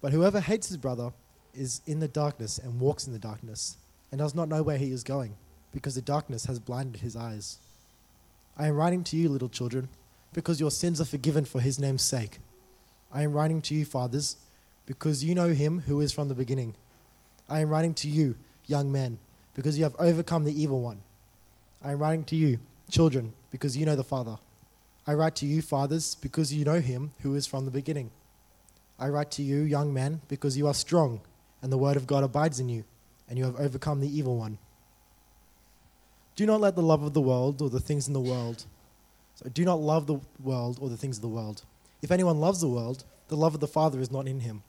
But whoever hates his brother is in the darkness and walks in the darkness, and does not know where he is going, because the darkness has blinded his eyes. I am writing to you, little children, because your sins are forgiven for his name's sake. I am writing to you, fathers, because you know him who is from the beginning. I am writing to you, young men, because you have overcome the evil one. I am writing to you, children, because you know the Father. I write to you, fathers, because you know him who is from the beginning. I write to you, young men, because you are strong, and the word of God abides in you, and you have overcome the evil one. Do not let the love of the world or the things in the world. So do not love the world or the things of the world. If anyone loves the world, the love of the Father is not in him.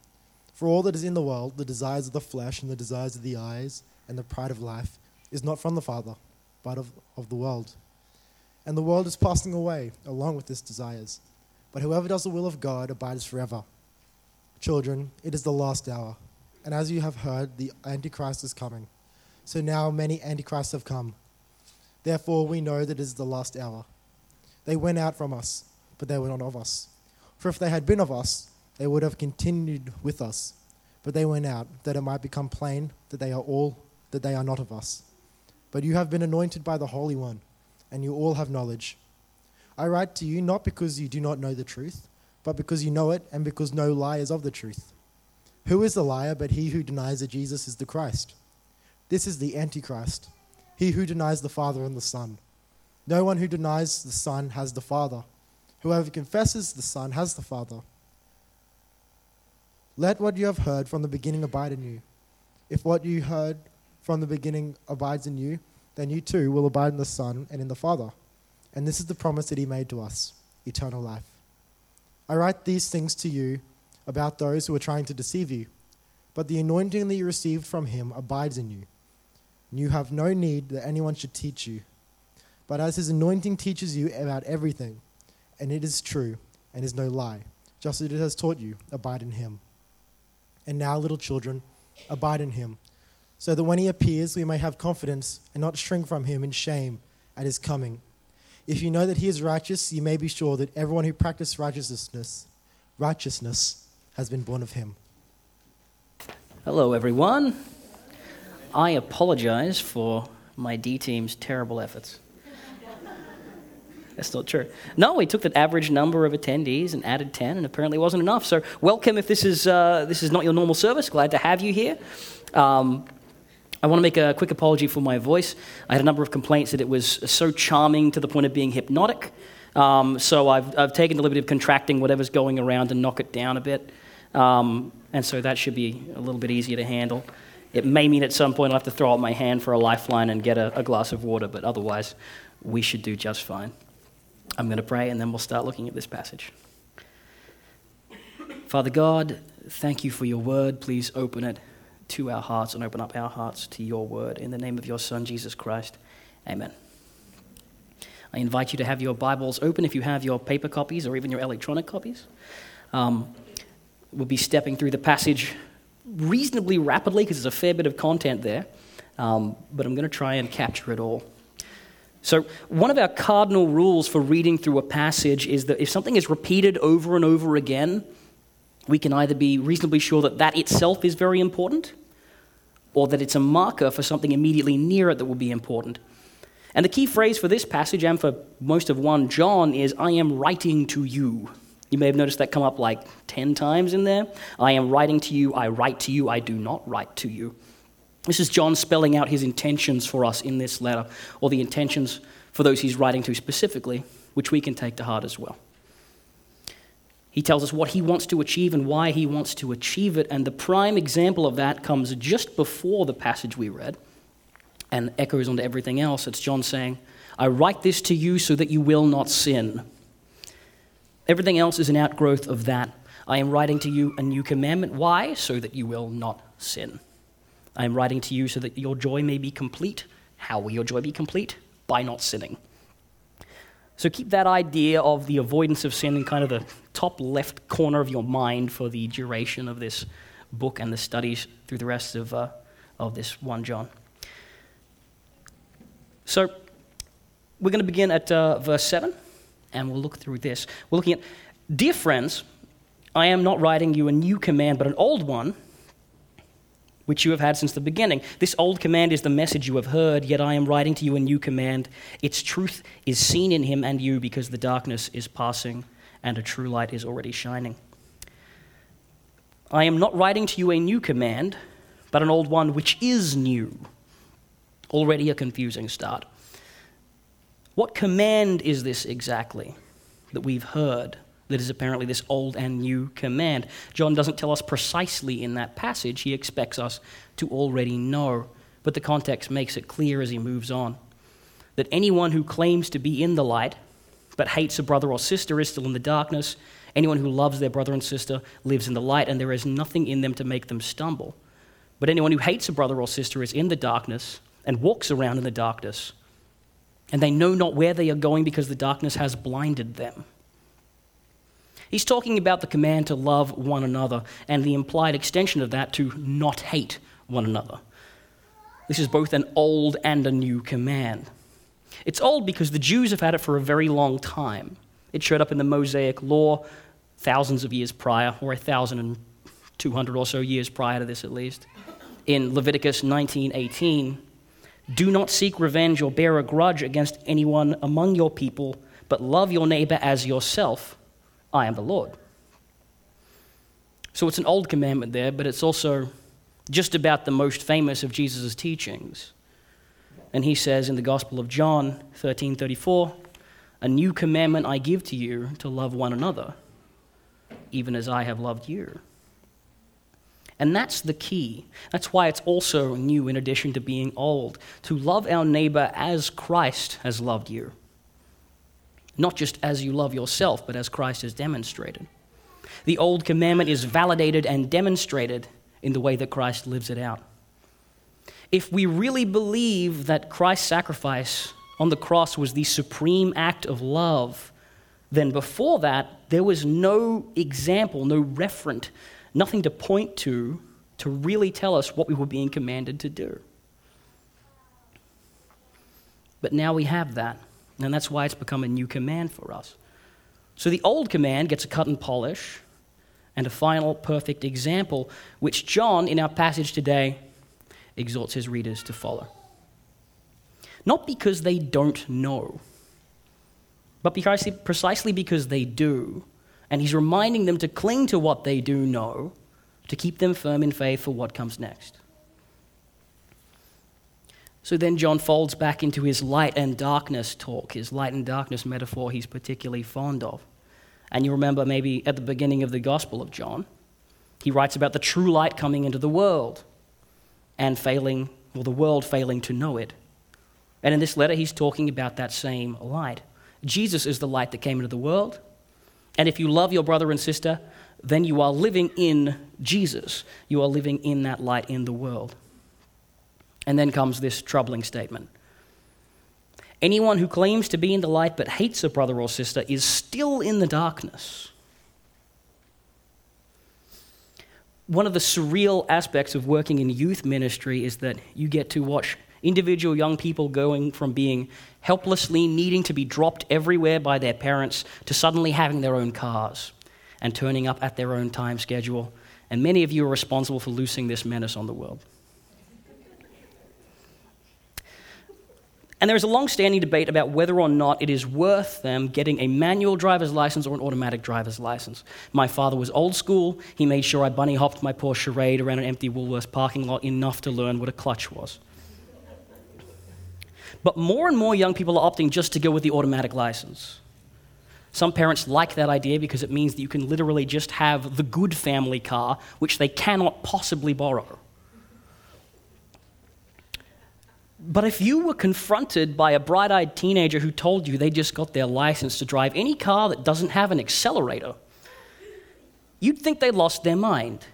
For all that is in the world, the desires of the flesh and the desires of the eyes and the pride of life, is not from the Father, but of, of the world. And the world is passing away along with its desires. But whoever does the will of God abides forever. Children, it is the last hour. And as you have heard, the Antichrist is coming. So now many Antichrists have come. Therefore, we know that it is the last hour. They went out from us, but they were not of us. For if they had been of us, they would have continued with us. But they went out, that it might become plain that they are all that they are not of us. But you have been anointed by the Holy One, and you all have knowledge. I write to you not because you do not know the truth, but because you know it, and because no lie is of the truth. Who is the liar but he who denies that Jesus is the Christ? This is the Antichrist, he who denies the Father and the Son. No one who denies the Son has the Father. Whoever confesses the Son has the Father. Let what you have heard from the beginning abide in you. If what you heard from the beginning abides in you, then you too will abide in the Son and in the Father. And this is the promise that He made to us eternal life. I write these things to you about those who are trying to deceive you, but the anointing that you received from Him abides in you. And you have no need that anyone should teach you. But as His anointing teaches you about everything, and it is true and is no lie, just as it has taught you, abide in Him. And now, little children, abide in Him so that when he appears, we may have confidence and not shrink from him in shame at his coming. If you know that he is righteous, you may be sure that everyone who practices righteousness, righteousness has been born of him. Hello, everyone. I apologize for my D team's terrible efforts. That's not true. No, we took the average number of attendees and added 10, and apparently it wasn't enough. So, welcome if this is, uh, this is not your normal service. Glad to have you here. Um, I want to make a quick apology for my voice. I had a number of complaints that it was so charming to the point of being hypnotic. Um, so I've, I've taken the liberty of contracting whatever's going around and knock it down a bit. Um, and so that should be a little bit easier to handle. It may mean at some point I'll have to throw out my hand for a lifeline and get a, a glass of water, but otherwise, we should do just fine. I'm going to pray and then we'll start looking at this passage. Father God, thank you for your word. Please open it to our hearts and open up our hearts to your word. In the name of your Son, Jesus Christ, amen. I invite you to have your Bibles open if you have your paper copies or even your electronic copies. Um, we'll be stepping through the passage reasonably rapidly because there's a fair bit of content there, um, but I'm going to try and capture it all. So, one of our cardinal rules for reading through a passage is that if something is repeated over and over again, we can either be reasonably sure that that itself is very important, or that it's a marker for something immediately near it that will be important. And the key phrase for this passage and for most of 1 John is, I am writing to you. You may have noticed that come up like 10 times in there. I am writing to you, I write to you, I do not write to you. This is John spelling out his intentions for us in this letter, or the intentions for those he's writing to specifically, which we can take to heart as well. He tells us what he wants to achieve and why he wants to achieve it. And the prime example of that comes just before the passage we read and echoes onto everything else. It's John saying, I write this to you so that you will not sin. Everything else is an outgrowth of that. I am writing to you a new commandment. Why? So that you will not sin. I am writing to you so that your joy may be complete. How will your joy be complete? By not sinning. So keep that idea of the avoidance of sin in kind of the top left corner of your mind for the duration of this book and the studies through the rest of, uh, of this 1 John. So we're going to begin at uh, verse 7, and we'll look through this. We're looking at, Dear friends, I am not writing you a new command, but an old one which you have had since the beginning. This old command is the message you have heard, yet I am writing to you a new command. Its truth is seen in him and you because the darkness is passing and a true light is already shining. I am not writing to you a new command, but an old one which is new. Already a confusing start. What command is this exactly that we've heard? that is apparently this old and new command. John doesn't tell us precisely in that passage, he expects us to already know, but the context makes it clear as he moves on that anyone who claims to be in the light but hates a brother or sister is still in the darkness. Anyone who loves their brother and sister lives in the light, and there is nothing in them to make them stumble. But anyone who hates a brother or sister is in the darkness and walks around in the darkness, and they know not where they are going because the darkness has blinded them. He's talking about the command to love one another and the implied extension of that to not hate one another. This is both an old and a new command. It's old because the Jews have had it for a very long time. It showed up in the Mosaic law thousands of years prior, or a thousand and two hundred or so years prior to this at least. In Leviticus 19:18, do not seek revenge or bear a grudge against anyone among your people, but love your neighbor as yourself. I am the Lord. So it's an old commandment there, but it's also just about the most famous of Jesus' teachings. And he says in the Gospel of John 13:34, "A new commandment I give to you to love one another, even as I have loved you." And that's the key. That's why it's also new in addition to being old, to love our neighbor as Christ has loved you not just as you love yourself, but as Christ has demonstrated. The old commandment is validated and demonstrated in the way that Christ lives it out. If we really believe that Christ's sacrifice on the cross was the supreme act of love, then before that, there was no example, no referent, nothing to point to to really tell us what we were being commanded to do. But now we have that. And that's why it's become a new command for us. So the old command gets a cut and polish and a final perfect example, which John, in our passage today, exhorts his readers to follow. Not because they don't know, but precisely because they do. And he's reminding them to cling to what they do know to keep them firm in faith for what comes next. So then John folds back into his light and darkness talk, his light and darkness metaphor he's particularly fond of. And you remember maybe at the beginning of the Gospel of John, he writes about the true light coming into the world and failing, or the world failing to know it. And in this letter, he's talking about that same light. Jesus is the light that came into the world. And if you love your brother and sister, then you are living in Jesus. You are living in that light in the world. And then comes this troubling statement Anyone who claims to be in the light but hates a brother or sister is still in the darkness. One of the surreal aspects of working in youth ministry is that you get to watch individual young people going from being helplessly needing to be dropped everywhere by their parents to suddenly having their own cars and turning up at their own time schedule. And many of you are responsible for loosing this menace on the world. And there is a long standing debate about whether or not it is worth them getting a manual driver's license or an automatic driver's license. My father was old school. He made sure I bunny hopped my Porsche Charade around an empty Woolworths parking lot enough to learn what a clutch was. But more and more young people are opting just to go with the automatic license. Some parents like that idea because it means that you can literally just have the good family car, which they cannot possibly borrow. But if you were confronted by a bright eyed teenager who told you they just got their license to drive any car that doesn't have an accelerator, you'd think they lost their mind.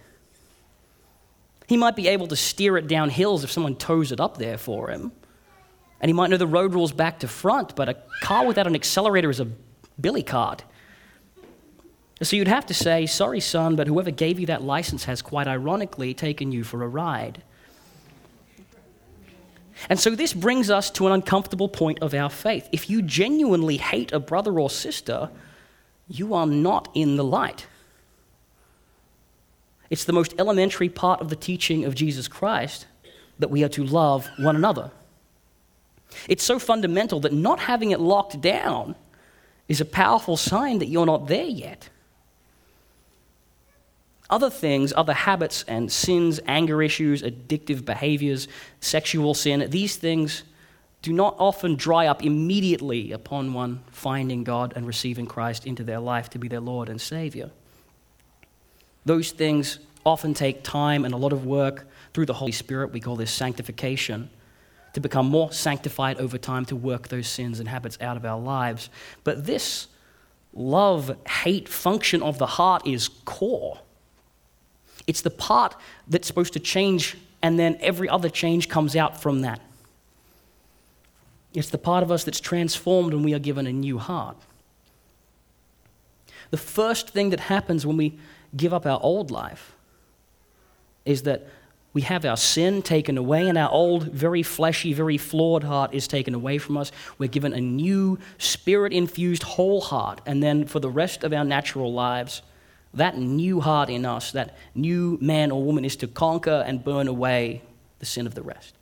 He might be able to steer it down hills if someone tows it up there for him. And he might know the road rules back to front, but a car without an accelerator is a billy cart. So you'd have to say, sorry, son, but whoever gave you that license has quite ironically taken you for a ride. And so this brings us to an uncomfortable point of our faith. If you genuinely hate a brother or sister, you are not in the light. It's the most elementary part of the teaching of Jesus Christ that we are to love one another. It's so fundamental that not having it locked down is a powerful sign that you're not there yet. Other things, other habits and sins, anger issues, addictive behaviors, sexual sin, these things do not often dry up immediately upon one finding God and receiving Christ into their life to be their Lord and Savior. Those things often take time and a lot of work through the Holy Spirit. We call this sanctification to become more sanctified over time to work those sins and habits out of our lives. But this love hate function of the heart is core. It's the part that's supposed to change, and then every other change comes out from that. It's the part of us that's transformed when we are given a new heart. The first thing that happens when we give up our old life is that we have our sin taken away, and our old, very fleshy, very flawed heart is taken away from us. We're given a new, spirit infused whole heart. And then for the rest of our natural lives, that new heart in us, that new man or woman, is to conquer and burn away the sin of the rest.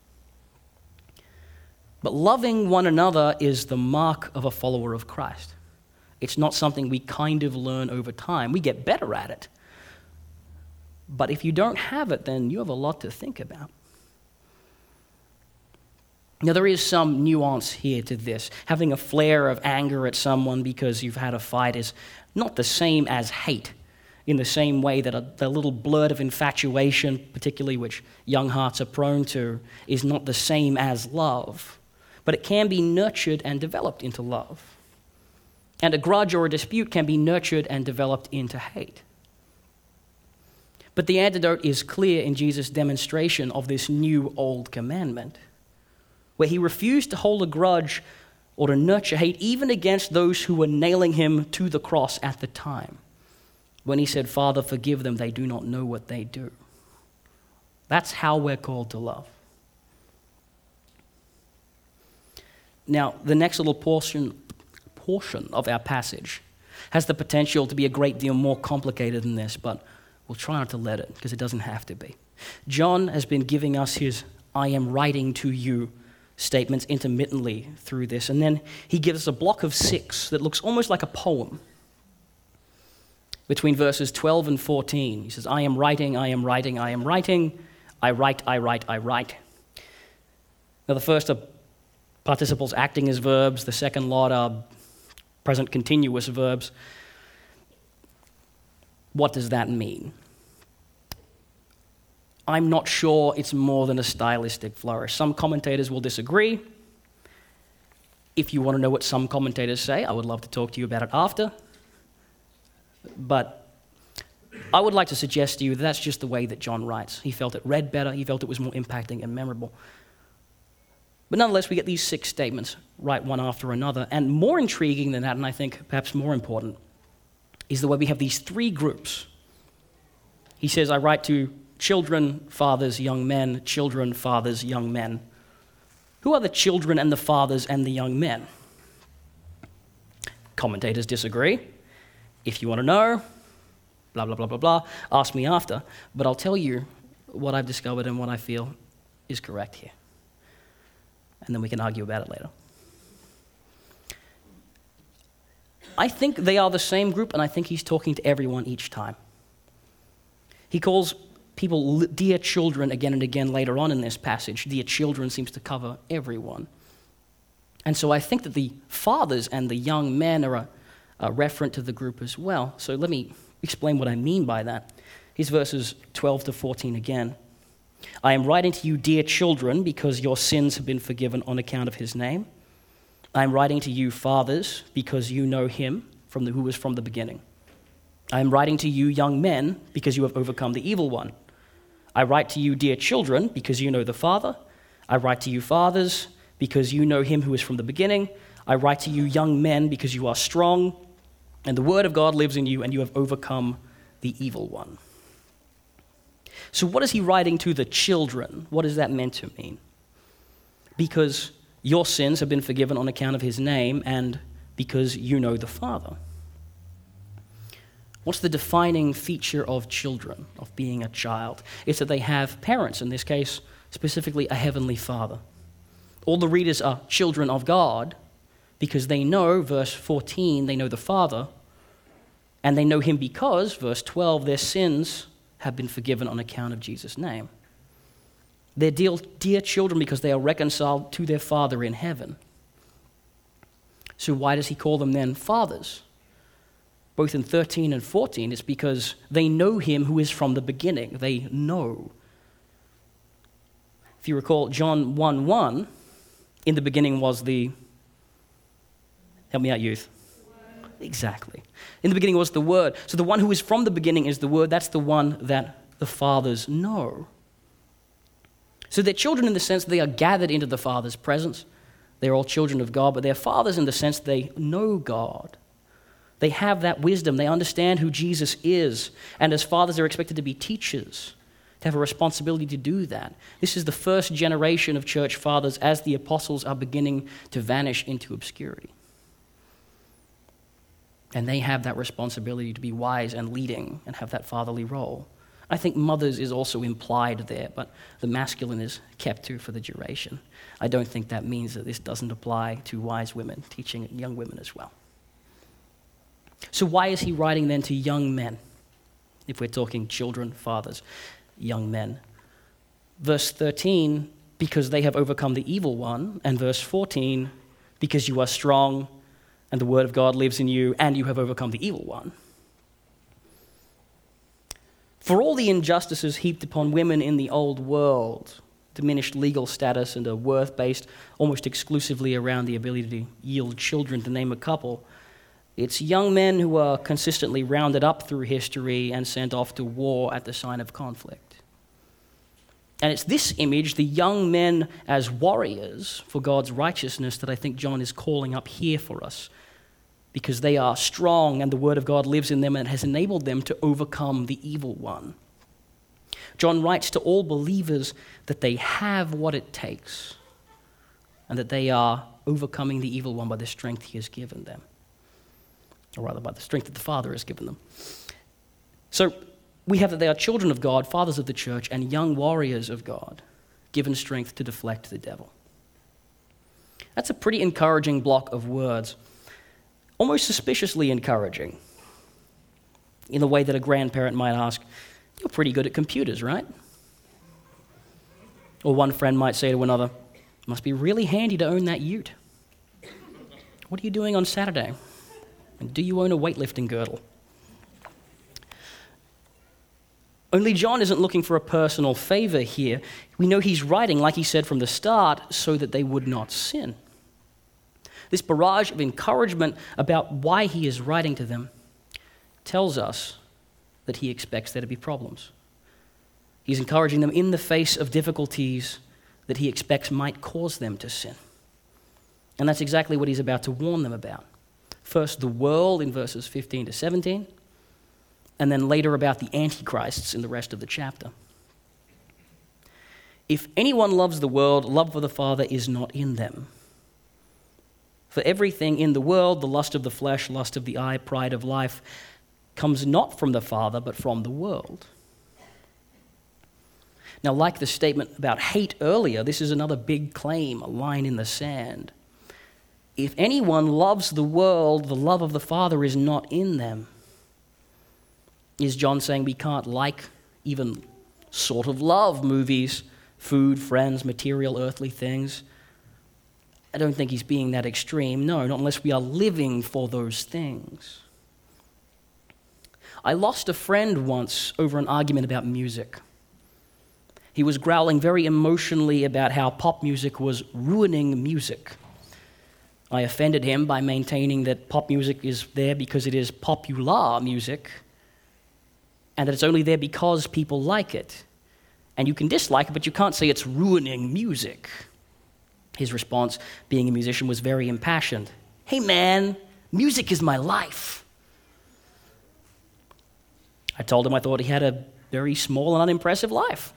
But loving one another is the mark of a follower of Christ. It's not something we kind of learn over time. We get better at it. But if you don't have it, then you have a lot to think about. Now, there is some nuance here to this. Having a flare of anger at someone because you've had a fight is not the same as hate, in the same way that a, the little blurt of infatuation, particularly which young hearts are prone to, is not the same as love. But it can be nurtured and developed into love. And a grudge or a dispute can be nurtured and developed into hate. But the antidote is clear in Jesus' demonstration of this new old commandment, where he refused to hold a grudge or to nurture hate even against those who were nailing him to the cross at the time. When he said, Father, forgive them, they do not know what they do. That's how we're called to love. Now, the next little portion, portion of our passage has the potential to be a great deal more complicated than this, but We'll try not to let it because it doesn't have to be. John has been giving us his I am writing to you statements intermittently through this. And then he gives us a block of six that looks almost like a poem between verses 12 and 14. He says, I am writing, I am writing, I am writing, I write, I write, I write. Now, the first are participles acting as verbs, the second lot are present continuous verbs. What does that mean? I'm not sure it's more than a stylistic flourish. Some commentators will disagree. If you want to know what some commentators say, I would love to talk to you about it after. But I would like to suggest to you that that's just the way that John writes. He felt it read better, he felt it was more impacting and memorable. But nonetheless, we get these six statements right one after another. And more intriguing than that, and I think perhaps more important, is the way we have these three groups. He says, I write to children, fathers, young men, children, fathers, young men. Who are the children and the fathers and the young men? Commentators disagree. If you want to know, blah, blah, blah, blah, blah, ask me after. But I'll tell you what I've discovered and what I feel is correct here. And then we can argue about it later. I think they are the same group, and I think he's talking to everyone each time. He calls people dear children again and again later on in this passage. Dear children seems to cover everyone. And so I think that the fathers and the young men are a, a referent to the group as well. So let me explain what I mean by that. Here's verses 12 to 14 again. I am writing to you, dear children, because your sins have been forgiven on account of his name. I am writing to you, fathers, because you know him from the, who was from the beginning. I am writing to you, young men, because you have overcome the evil one. I write to you, dear children, because you know the Father. I write to you, fathers, because you know him who is from the beginning. I write to you, young men, because you are strong, and the word of God lives in you, and you have overcome the evil one. So, what is he writing to the children? What is that meant to mean? Because your sins have been forgiven on account of his name, and because you know the Father. What's the defining feature of children, of being a child? It's that they have parents, in this case, specifically a heavenly Father. All the readers are children of God because they know, verse 14, they know the Father, and they know Him because, verse 12, their sins have been forgiven on account of Jesus' name. They're dear, dear children because they are reconciled to their Father in heaven. So, why does He call them then fathers? both in 13 and 14, it's because they know him who is from the beginning. They know. If you recall, John 1 1, in the beginning was the. Help me out, youth. Exactly. In the beginning was the Word. So the one who is from the beginning is the Word. That's the one that the fathers know. So they're children in the sense they are gathered into the Father's presence. They're all children of God, but they're fathers in the sense they know God. They have that wisdom. They understand who Jesus is. And as fathers, they're expected to be teachers, to have a responsibility to do that. This is the first generation of church fathers as the apostles are beginning to vanish into obscurity. And they have that responsibility to be wise and leading and have that fatherly role. I think mothers is also implied there, but the masculine is kept to for the duration. I don't think that means that this doesn't apply to wise women teaching young women as well. So, why is he writing then to young men? If we're talking children, fathers, young men. Verse 13, because they have overcome the evil one. And verse 14, because you are strong and the word of God lives in you and you have overcome the evil one. For all the injustices heaped upon women in the old world, diminished legal status and a worth based almost exclusively around the ability to yield children, to name a couple, it's young men who are consistently rounded up through history and sent off to war at the sign of conflict. And it's this image, the young men as warriors for God's righteousness, that I think John is calling up here for us. Because they are strong and the Word of God lives in them and has enabled them to overcome the evil one. John writes to all believers that they have what it takes and that they are overcoming the evil one by the strength he has given them or rather by the strength that the Father has given them. So we have that they are children of God, fathers of the church, and young warriors of God, given strength to deflect the devil. That's a pretty encouraging block of words, almost suspiciously encouraging, in the way that a grandparent might ask, You're pretty good at computers, right? Or one friend might say to another, Must be really handy to own that ute. What are you doing on Saturday? And do you own a weightlifting girdle? Only John isn't looking for a personal favor here. We know he's writing, like he said from the start, so that they would not sin. This barrage of encouragement about why he is writing to them tells us that he expects there to be problems. He's encouraging them in the face of difficulties that he expects might cause them to sin. And that's exactly what he's about to warn them about. First, the world in verses 15 to 17, and then later about the antichrists in the rest of the chapter. If anyone loves the world, love for the Father is not in them. For everything in the world, the lust of the flesh, lust of the eye, pride of life, comes not from the Father, but from the world. Now, like the statement about hate earlier, this is another big claim, a line in the sand. If anyone loves the world, the love of the Father is not in them. Is John saying we can't like even sort of love movies, food, friends, material, earthly things? I don't think he's being that extreme. No, not unless we are living for those things. I lost a friend once over an argument about music. He was growling very emotionally about how pop music was ruining music. I offended him by maintaining that pop music is there because it is popular music and that it's only there because people like it. And you can dislike it, but you can't say it's ruining music. His response, being a musician, was very impassioned. Hey man, music is my life. I told him I thought he had a very small and unimpressive life.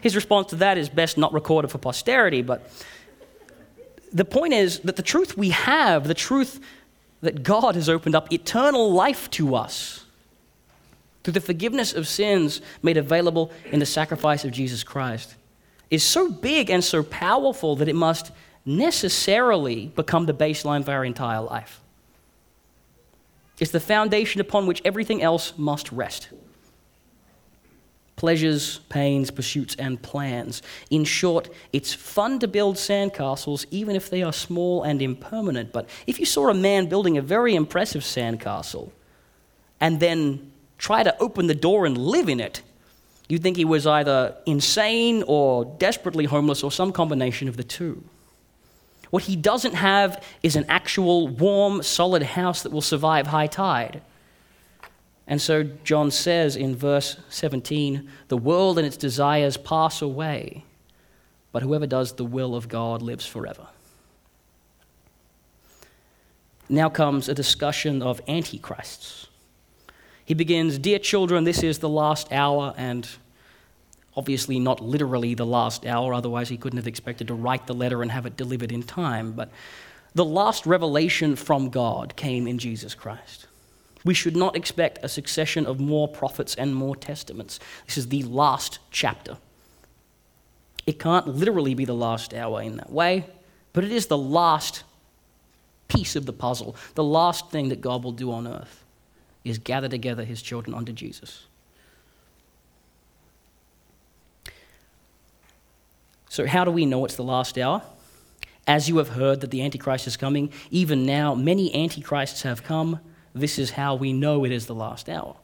His response to that is best not recorded for posterity, but the point is that the truth we have, the truth that God has opened up eternal life to us through the forgiveness of sins made available in the sacrifice of Jesus Christ, is so big and so powerful that it must necessarily become the baseline for our entire life. It's the foundation upon which everything else must rest pleasures, pains, pursuits, and plans. In short, it's fun to build sandcastles, even if they are small and impermanent. But if you saw a man building a very impressive sandcastle and then try to open the door and live in it, you'd think he was either insane or desperately homeless or some combination of the two. What he doesn't have is an actual warm, solid house that will survive high tide. And so John says in verse 17 the world and its desires pass away, but whoever does the will of God lives forever. Now comes a discussion of antichrists. He begins, Dear children, this is the last hour, and obviously not literally the last hour, otherwise, he couldn't have expected to write the letter and have it delivered in time. But the last revelation from God came in Jesus Christ. We should not expect a succession of more prophets and more testaments. This is the last chapter. It can't literally be the last hour in that way, but it is the last piece of the puzzle, the last thing that God will do on earth is gather together his children unto Jesus. So, how do we know it's the last hour? As you have heard that the Antichrist is coming, even now many Antichrists have come this is how we know it is the last hour.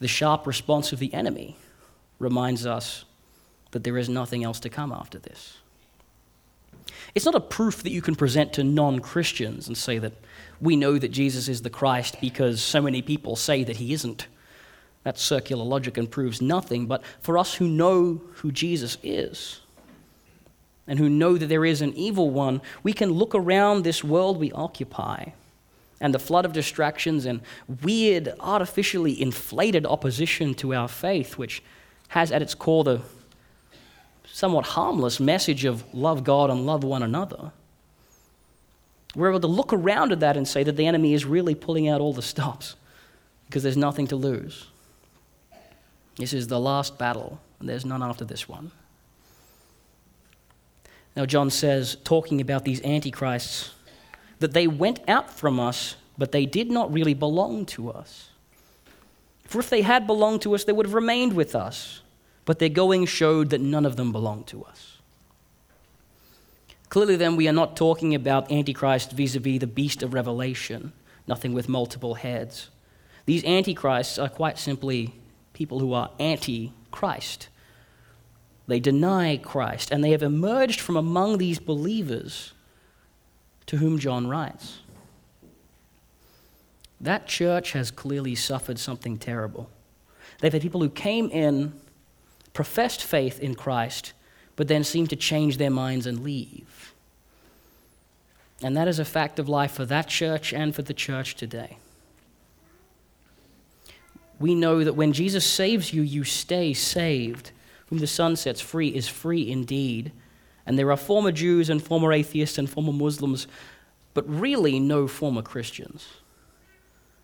The sharp response of the enemy reminds us that there is nothing else to come after this. It's not a proof that you can present to non Christians and say that we know that Jesus is the Christ because so many people say that he isn't. That's circular logic and proves nothing. But for us who know who Jesus is and who know that there is an evil one, we can look around this world we occupy and the flood of distractions and weird, artificially inflated opposition to our faith, which has at its core the somewhat harmless message of love God and love one another. We're able to look around at that and say that the enemy is really pulling out all the stops because there's nothing to lose. This is the last battle, and there's none after this one. Now, John says, talking about these antichrists, that they went out from us, but they did not really belong to us. For if they had belonged to us, they would have remained with us. But their going showed that none of them belonged to us. Clearly, then, we are not talking about Antichrist vis a vis the beast of Revelation, nothing with multiple heads. These Antichrists are quite simply people who are anti Christ. They deny Christ, and they have emerged from among these believers to whom John writes. That church has clearly suffered something terrible. They've had people who came in, professed faith in Christ, but then seemed to change their minds and leave. And that is a fact of life for that church and for the church today. We know that when Jesus saves you, you stay saved. Whom the Son sets free is free indeed. And there are former Jews and former atheists and former Muslims, but really no former Christians.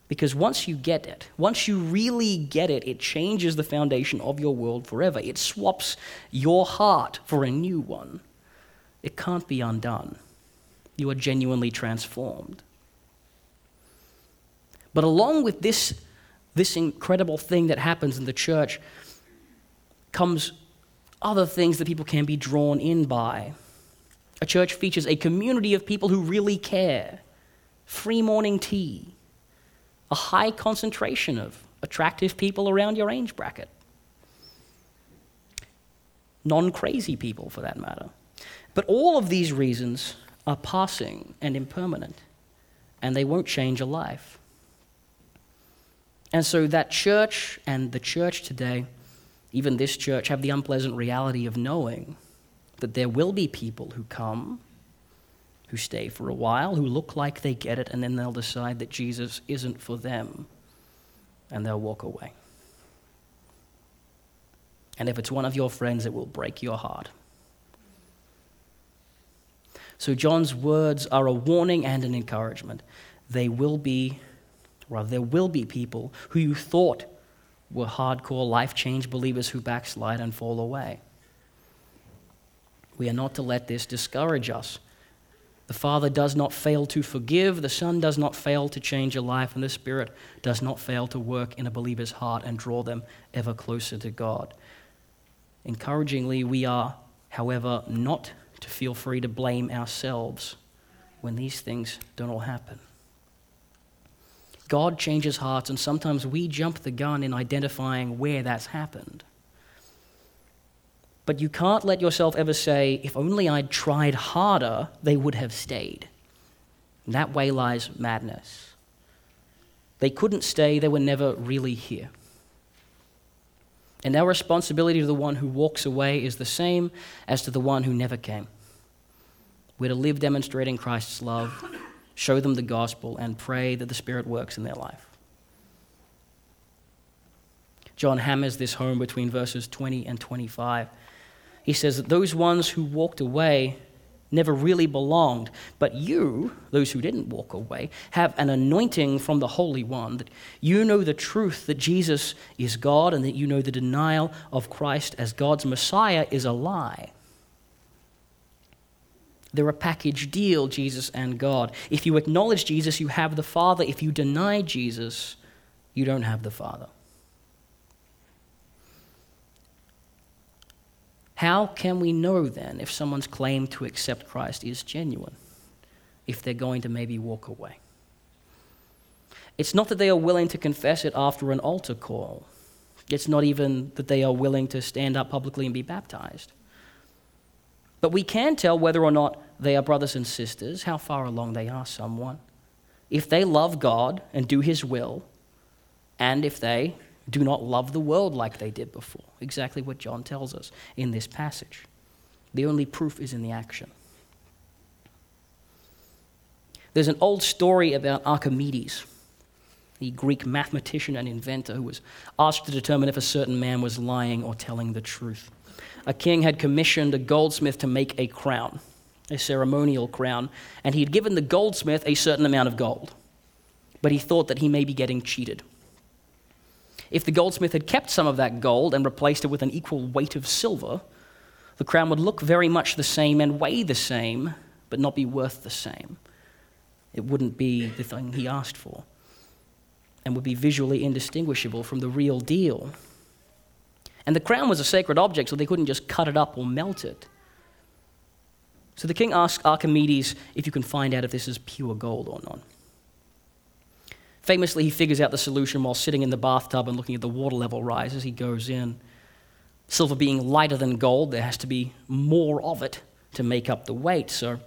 Because once you get it, once you really get it, it changes the foundation of your world forever. It swaps your heart for a new one. It can't be undone. You are genuinely transformed. But along with this, this incredible thing that happens in the church comes other things that people can be drawn in by. A church features a community of people who really care, free morning tea, a high concentration of attractive people around your age bracket, non crazy people for that matter. But all of these reasons are passing and impermanent. and they won't change a life. And so that church and the church today, even this church, have the unpleasant reality of knowing that there will be people who come, who stay for a while, who look like they get it, and then they'll decide that Jesus isn't for them, and they'll walk away. And if it's one of your friends, it will break your heart. So, John's words are a warning and an encouragement. They will be, there will be people who you thought were hardcore life change believers who backslide and fall away. We are not to let this discourage us. The Father does not fail to forgive, the Son does not fail to change a life, and the Spirit does not fail to work in a believer's heart and draw them ever closer to God. Encouragingly, we are, however, not to feel free to blame ourselves when these things don't all happen. God changes hearts, and sometimes we jump the gun in identifying where that's happened. But you can't let yourself ever say, if only I'd tried harder, they would have stayed. And that way lies madness. They couldn't stay, they were never really here. And our responsibility to the one who walks away is the same as to the one who never came. We're to live demonstrating Christ's love, show them the gospel, and pray that the Spirit works in their life. John hammers this home between verses 20 and 25. He says that those ones who walked away never really belonged, but you, those who didn't walk away, have an anointing from the Holy One that you know the truth that Jesus is God and that you know the denial of Christ as God's Messiah is a lie. They're a package deal, Jesus and God. If you acknowledge Jesus, you have the Father. If you deny Jesus, you don't have the Father. How can we know then if someone's claim to accept Christ is genuine? If they're going to maybe walk away? It's not that they are willing to confess it after an altar call. It's not even that they are willing to stand up publicly and be baptized. But we can tell whether or not they are brothers and sisters, how far along they are someone. If they love God and do His will, and if they do not love the world like they did before. Exactly what John tells us in this passage. The only proof is in the action. There's an old story about Archimedes, the Greek mathematician and inventor who was asked to determine if a certain man was lying or telling the truth. A king had commissioned a goldsmith to make a crown a ceremonial crown, and he had given the goldsmith a certain amount of gold. But he thought that he may be getting cheated. If the goldsmith had kept some of that gold and replaced it with an equal weight of silver, the crown would look very much the same and weigh the same, but not be worth the same. It wouldn't be the thing he asked for, and would be visually indistinguishable from the real deal. And the crown was a sacred object, so they couldn't just cut it up or melt it. So the king asks Archimedes if you can find out if this is pure gold or not. Famously, he figures out the solution while sitting in the bathtub and looking at the water level rise as he goes in. Silver being lighter than gold, there has to be more of it to make up the weight. So,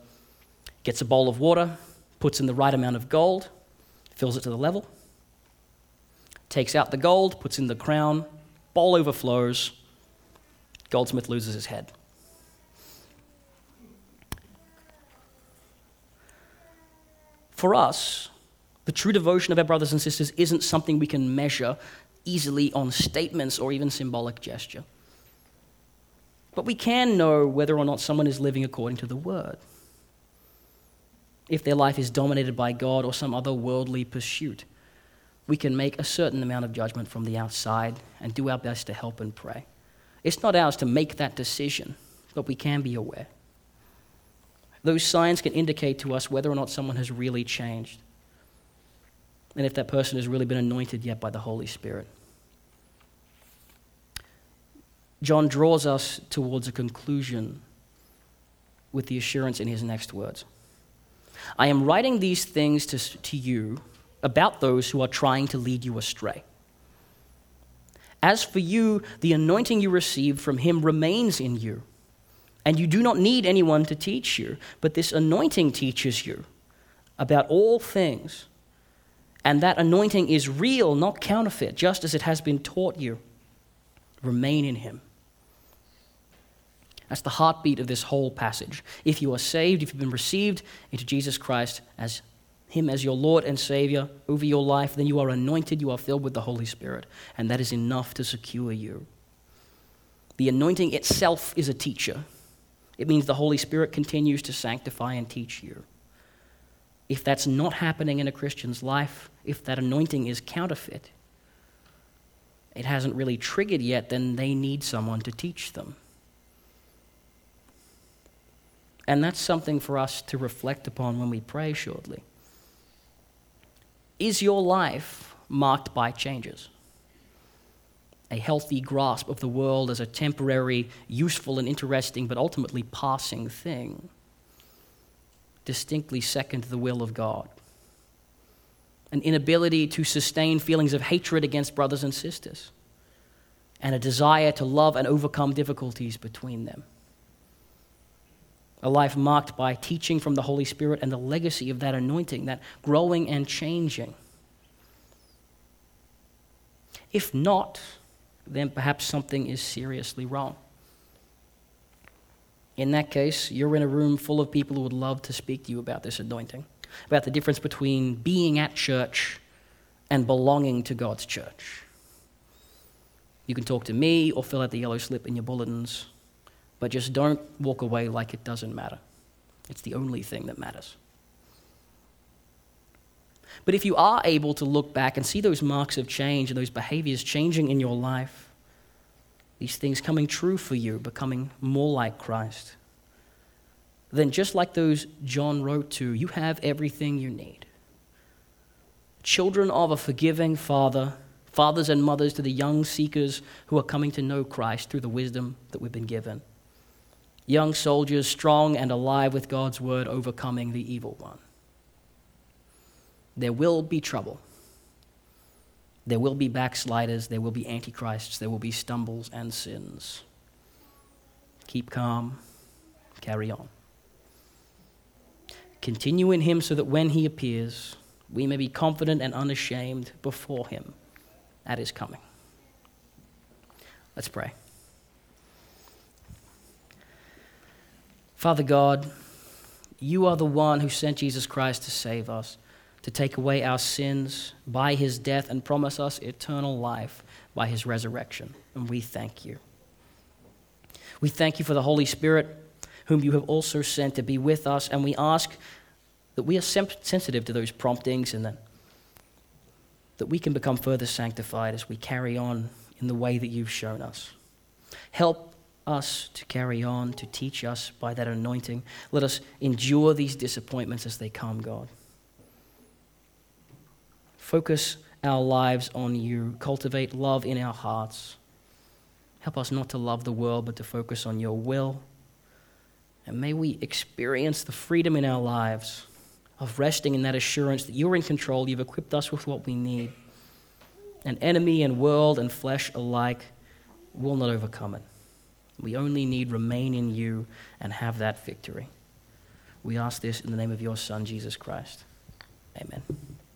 gets a bowl of water, puts in the right amount of gold, fills it to the level, takes out the gold, puts in the crown, bowl overflows, goldsmith loses his head. For us, the true devotion of our brothers and sisters isn't something we can measure easily on statements or even symbolic gesture. But we can know whether or not someone is living according to the word. If their life is dominated by God or some other worldly pursuit, we can make a certain amount of judgment from the outside and do our best to help and pray. It's not ours to make that decision, but we can be aware. Those signs can indicate to us whether or not someone has really changed and if that person has really been anointed yet by the Holy Spirit. John draws us towards a conclusion with the assurance in his next words I am writing these things to, to you about those who are trying to lead you astray. As for you, the anointing you received from him remains in you and you do not need anyone to teach you, but this anointing teaches you, about all things, and that anointing is real, not counterfeit, just as it has been taught you. Remain in him. That's the heartbeat of this whole passage. If you are saved, if you've been received into Jesus Christ as him as your Lord and Savior over your life, then you are anointed, you are filled with the Holy Spirit, and that is enough to secure you. The anointing itself is a teacher. It means the Holy Spirit continues to sanctify and teach you. If that's not happening in a Christian's life, if that anointing is counterfeit, it hasn't really triggered yet, then they need someone to teach them. And that's something for us to reflect upon when we pray shortly. Is your life marked by changes? A healthy grasp of the world as a temporary, useful, and interesting, but ultimately passing thing. Distinctly second to the will of God. An inability to sustain feelings of hatred against brothers and sisters. And a desire to love and overcome difficulties between them a life marked by teaching from the Holy Spirit and the legacy of that anointing, that growing and changing. If not, then perhaps something is seriously wrong. In that case, you're in a room full of people who would love to speak to you about this anointing, about the difference between being at church and belonging to God's church. You can talk to me or fill out the yellow slip in your bulletins but just don't walk away like it doesn't matter. It's the only thing that matters. But if you are able to look back and see those marks of change and those behaviors changing in your life, these things coming true for you, becoming more like Christ, then just like those John wrote to, you have everything you need. Children of a forgiving Father, fathers and mothers to the young seekers who are coming to know Christ through the wisdom that we've been given young soldiers, strong and alive with God's word, overcoming the evil one. There will be trouble. There will be backsliders. There will be antichrists. There will be stumbles and sins. Keep calm. Carry on. Continue in Him so that when He appears, we may be confident and unashamed before Him at His coming. Let's pray. Father God, you are the one who sent Jesus Christ to save us, to take away our sins by his death and promise us eternal life by his resurrection. And we thank you. We thank you for the Holy Spirit, whom you have also sent to be with us, and we ask that we are sensitive to those promptings and that, that we can become further sanctified as we carry on in the way that you've shown us. Help us to carry on, to teach us by that anointing. Let us endure these disappointments as they come, God. Focus our lives on you. Cultivate love in our hearts. Help us not to love the world, but to focus on your will. And may we experience the freedom in our lives of resting in that assurance that you're in control, you've equipped us with what we need. And enemy and world and flesh alike will not overcome it. We only need remain in you and have that victory. We ask this in the name of your Son, Jesus Christ. Amen.